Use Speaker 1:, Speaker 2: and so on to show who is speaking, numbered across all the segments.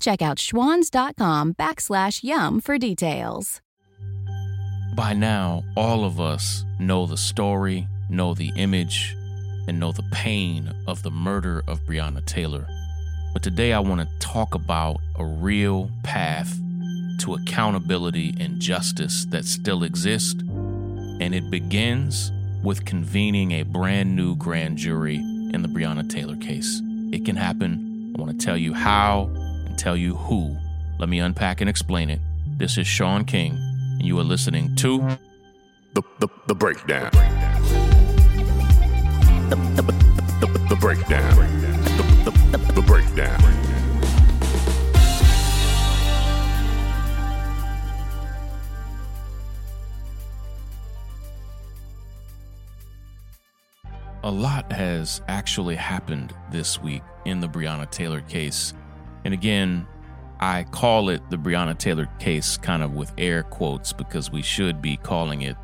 Speaker 1: Check out schwans.com backslash YUM for details.
Speaker 2: By now, all of us know the story, know the image, and know the pain of the murder of Breonna Taylor. But today I want to talk about a real path to accountability and justice that still exists, And it begins with convening a brand new grand jury in the Breonna Taylor case. It can happen. I want to tell you how and tell you who. Let me unpack and explain it. This is Shaun King, and you are listening to
Speaker 3: The, the, the breakdown. The, the, the, the breakdown. The, the, the, the breakdown.
Speaker 2: A lot has actually happened this week in the Breonna Taylor case. And again, I call it the Breonna Taylor case kind of with air quotes because we should be calling it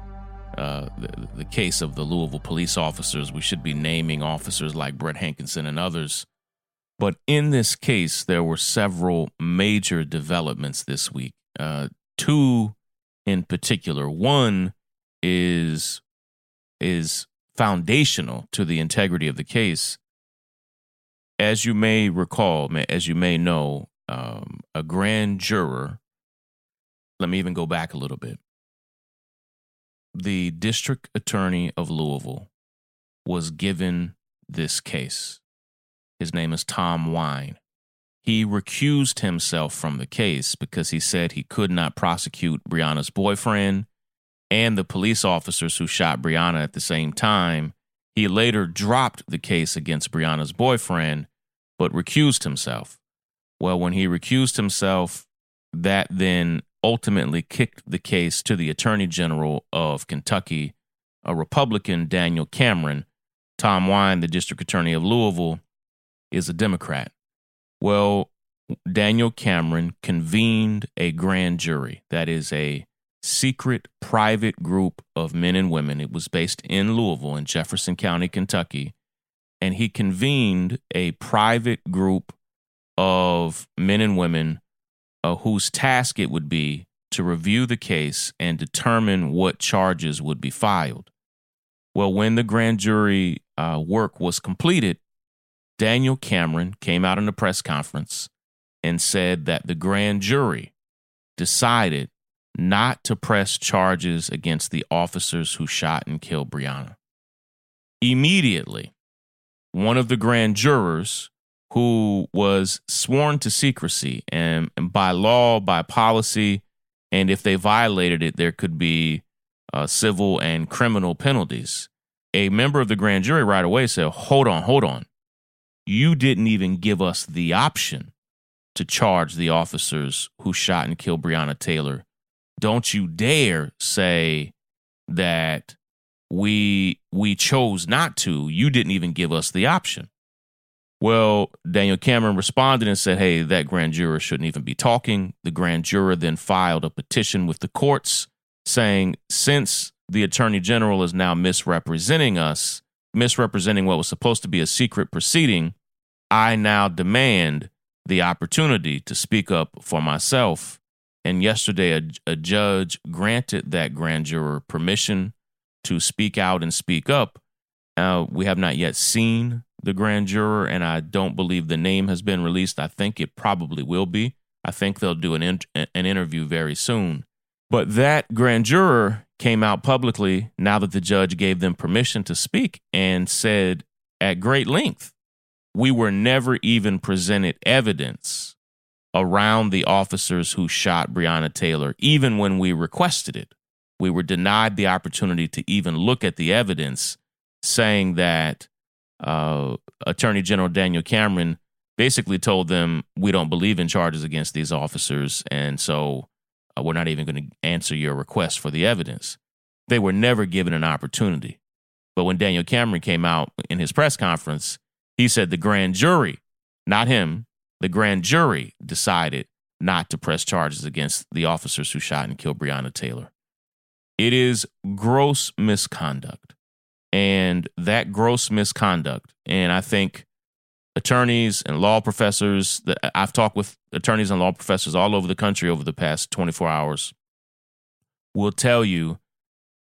Speaker 2: uh, the, the case of the Louisville police officers. We should be naming officers like Brett Hankison and others. But in this case, there were several major developments this week. Uh, two in particular. One is is foundational to the integrity of the case. As you may recall, as you may know, um, a grand juror. Let me even go back a little bit. The district attorney of Louisville was given this case. His name is Tom Wine. He recused himself from the case because he said he could not prosecute Breonna's boyfriend and the police officers who shot Breonna at the same time. He later dropped the case against Breonna's boyfriend, but recused himself. Well, when he recused himself, that then ultimately kicked the case to the Attorney General of Kentucky, a Republican, Daniel Cameron. Tom Wine, the District Attorney of Louisville, is a Democrat. Well, Daniel Cameron convened a grand jury. That is a secret private group of men and women. It was based in Louisville in Jefferson County, Kentucky. And he convened a private group of men and women uh, whose task it would be to review the case and determine what charges would be filed. Well, when the grand jury uh, work was completed, Daniel Cameron came out in a press conference and said that the grand jury decided not to press charges against the officers who shot and killed Breonna. Immediately, one of the grand jurors who was sworn to secrecy and, and, by law, by policy, and if they violated it, there could be uh, civil and criminal penalties. A member of the grand jury right away said, Hold on, hold on. You didn't even give us the option to charge the officers who shot and killed Breonna Taylor don't you dare say that we we chose not to. You didn't even give us the option. Well, Daniel Cameron responded and said, Hey, that grand juror shouldn't even be talking. The grand juror then filed a petition with the courts saying, Since the attorney general is now misrepresenting us, misrepresenting what was supposed to be a secret proceeding, I now demand the opportunity to speak up for myself and yesterday, a, a judge granted that grand juror permission to speak out and speak up. Uh, we have not yet seen the grand juror, and I don't believe the name has been released. I think it probably will be. I think they'll do an, in- an interview very soon. But that grand juror came out publicly now that the judge gave them permission to speak and said at great length, we were never even presented evidence around the officers who shot Breonna Taylor, even when we requested it. We were denied the opportunity to even look at the evidence, saying that uh, Attorney General Daniel Cameron basically told them, We don't believe in charges against these officers. And so uh, we're not even going to answer your request for the evidence. They were never given an opportunity. But when Daniel Cameron came out in his press conference, he said the grand jury, not him, the grand jury decided not to press charges against the officers who shot and killed Breonna Taylor. It is gross misconduct. And that gross misconduct, and I think attorneys and law professors that I've talked with attorneys and law professors all over the country over the past 24 hours will tell you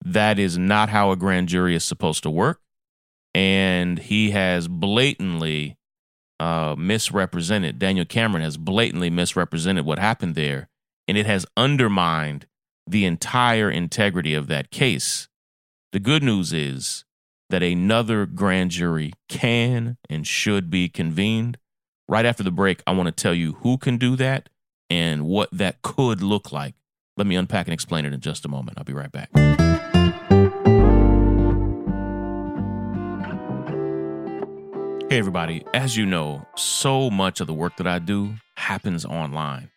Speaker 2: that is not how a grand jury is supposed to work. And he has blatantly uh, misrepresented, Daniel Cameron has blatantly misrepresented what happened there. And it has undermined the entire integrity of that case. The good news is that another grand jury can and should be convened. Right after the break, I want to tell you who can do that and what that could look like. Let me unpack and explain it in just a moment. I'll be right back. Hey, everybody. As you know, so much of the work that I do happens online.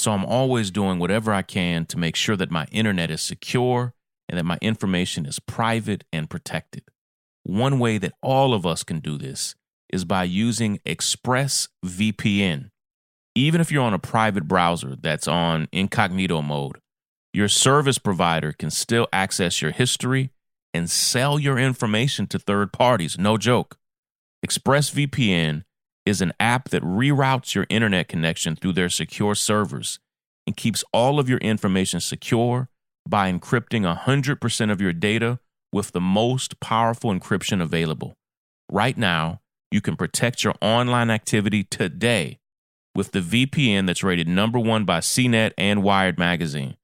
Speaker 2: So I'm always doing whatever I can to make sure that my internet is secure and that my information is private and protected. One way that all of us can do this is by using ExpressVPN. Even if you're on a private browser that's on incognito mode, your service provider can still access your history and sell your information to third parties. No joke. ExpressVPN is an app that reroutes your internet connection through their secure servers and keeps all of your information secure by encrypting 100% of your data with the most powerful encryption available. Right now, you can protect your online activity today with the VPN that's rated number one by CNET and Wired Magazine.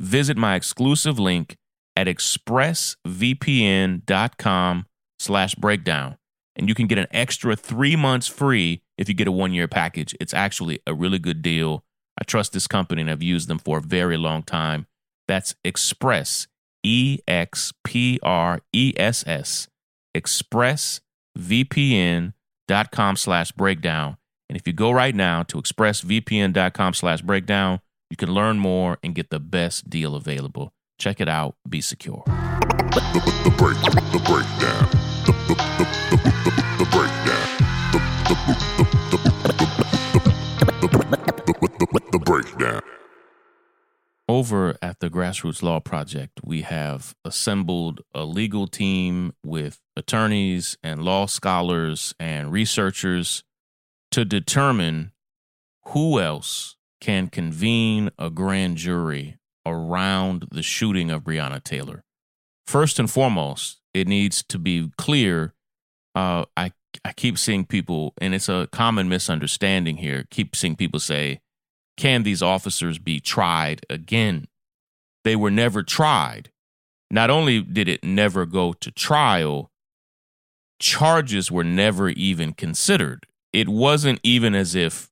Speaker 2: Visit my exclusive link at expressvpn.com slash breakdown and you can get an extra three months free if you get a one year package. It's actually a really good deal. I trust this company and I've used them for a very long time. That's Express, E X P R E S S, expressvpn.com slash breakdown. And if you go right now to expressvpn.com slash breakdown, you can learn more and get the best deal available. Check it out. Be secure.
Speaker 3: The, the break, the breakdown. The, the, the the.
Speaker 2: Over at the Grassroots Law Project, we have assembled a legal team with attorneys and law scholars and researchers to determine who else can convene a grand jury around the shooting of Breonna Taylor. First and foremost, it needs to be clear. Uh, I I keep seeing people, and it's a common misunderstanding here. Keep seeing people say, "Can these officers be tried again?" They were never tried. Not only did it never go to trial, charges were never even considered. It wasn't even as if,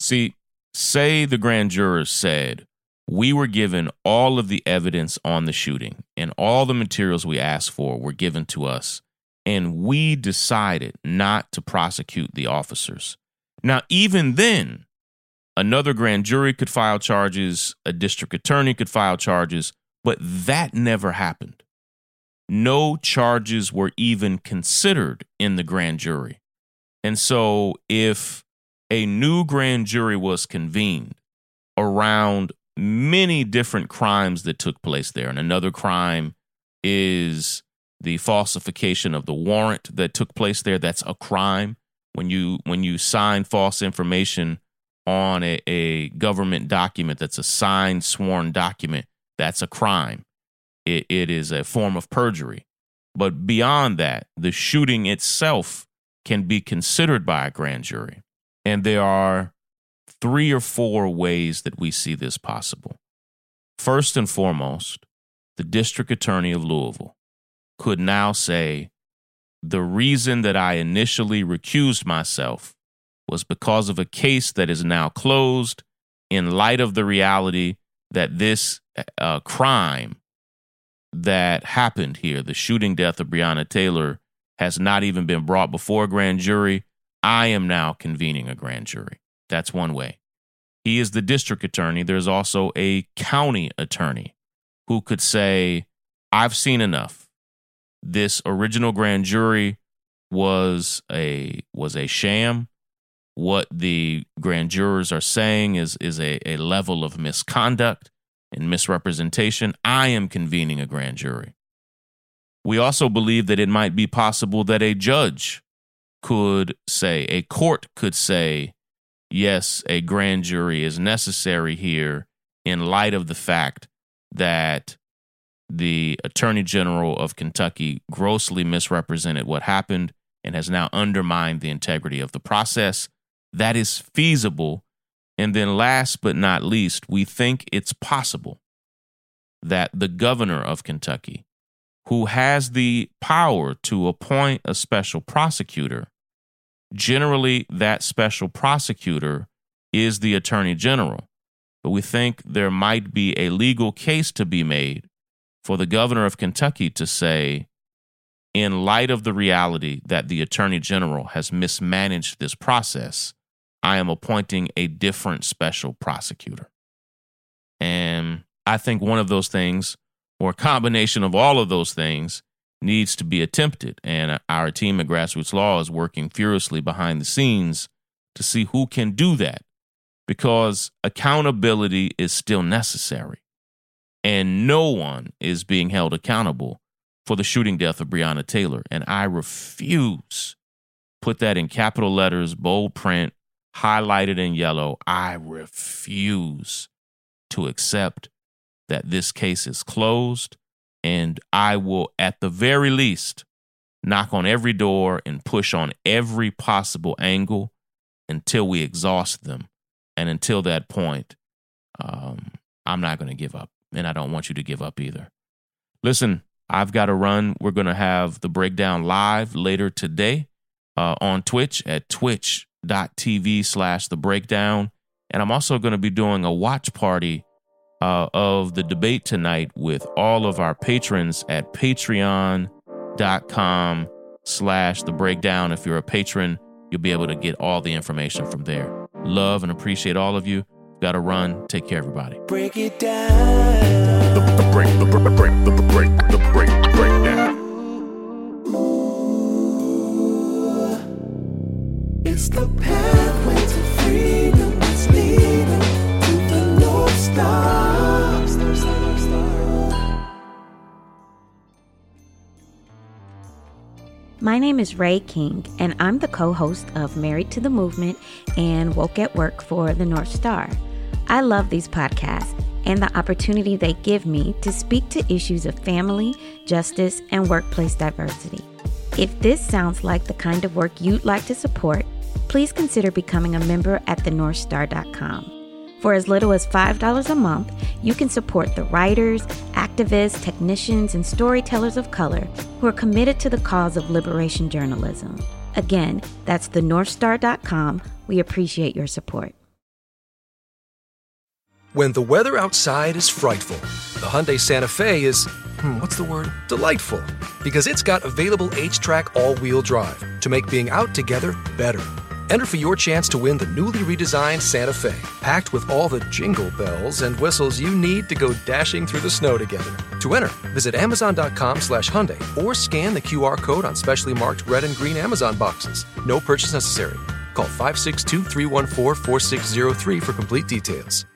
Speaker 2: see, say the grand jurors said, we were given all of the evidence on the shooting and all the materials we asked for were given to us and we decided not to prosecute the officers now even then another grand jury could file charges a district attorney could file charges but that never happened no charges were even considered in the grand jury and so if a new grand jury was convened around many different crimes that took place there. And another crime is the falsification of the warrant that took place there. That's a crime. When you when you sign false information on a, a government document that's a signed sworn document, that's a crime. It, it is a form of perjury. But beyond that, the shooting itself can be considered by a grand jury. And there are three or four ways that we see this possible. First and foremost, the district attorney of Louisville could now say, the reason that I initially recused myself was because of a case that is now closed in light of the reality that this uh, crime that happened here, the shooting death of Breonna Taylor, has not even been brought before a grand jury. I am now convening a grand jury. That's one way. he is the district attorney. There's also a county attorney who could say, I've seen enough. This original grand jury was a was a sham. What the grand jurors are saying is is a, a level of misconduct and misrepresentation. I am convening a grand jury. We also believe that it might be possible that a judge could say, a court could say, yes, a grand jury is necessary here in light of the fact that the Attorney General of Kentucky grossly misrepresented what happened and has now undermined the integrity of the process. That is feasible. And then, last but not least, we think it's possible that the governor of Kentucky, who has the power to appoint a special prosecutor, generally that special prosecutor is the attorney general. But we think there might be a legal case to be made for the governor of Kentucky to say, in light of the reality that the attorney general has mismanaged this process, I am appointing a different special prosecutor. And I think one of those things, or a combination of all of those things, needs to be attempted. And our team at Grassroots Law is working furiously behind the scenes to see who can do that because accountability is still necessary. And no one is being held accountable for the shooting death of Breonna Taylor. And I refuse, put that in capital letters, bold print, highlighted in yellow. I refuse to accept that this case is closed and I will, at the very least, knock on every door and push on every possible angle until we exhaust them. And until that point, um, I'm not going to give up. And I don't want you to give up either. Listen, I've got to run. We're going to have the breakdown live later today uh, on Twitch at twitch.tv slash the breakdown. And I'm also going to be doing a watch party uh, of the debate tonight with all of our patrons at patreon.com slash the breakdown. If you're a patron, you'll be able to get all the information from there. Love and appreciate all of you. Got to run. Take care, everybody.
Speaker 4: Break it down.
Speaker 3: The, the break, the, the break, the, the break, the break,
Speaker 5: My name is Rai King, and I'm the co host of Married to the Movement and Woke at Work for the North Star. I love these podcasts and the opportunity they give me to speak to issues of family, justice, and workplace diversity. If this sounds like the kind of work you'd like to support, please consider becoming a member at thenorthstar.com. For as little as $5 a month, you can support the writers, activists, technicians, and storytellers of color who are committed to the cause of liberation journalism. Again, that's thenorthstar.com. We appreciate your support.
Speaker 6: When the weather outside is frightful, the Hyundai Santa Fe is, hmm, what's the word? Delightful. Because it's got available HTRAC all wheel drive to make being out together better. Enter for your chance to win the newly redesigned Santa Fe, packed with all the jingle bells and whistles you need to go dashing through the snow together. To enter, visit Amazon.com slash Hyundai or scan the QR code on specially marked red and green Amazon boxes. No purchase necessary. Call 562 314 4603 for complete details.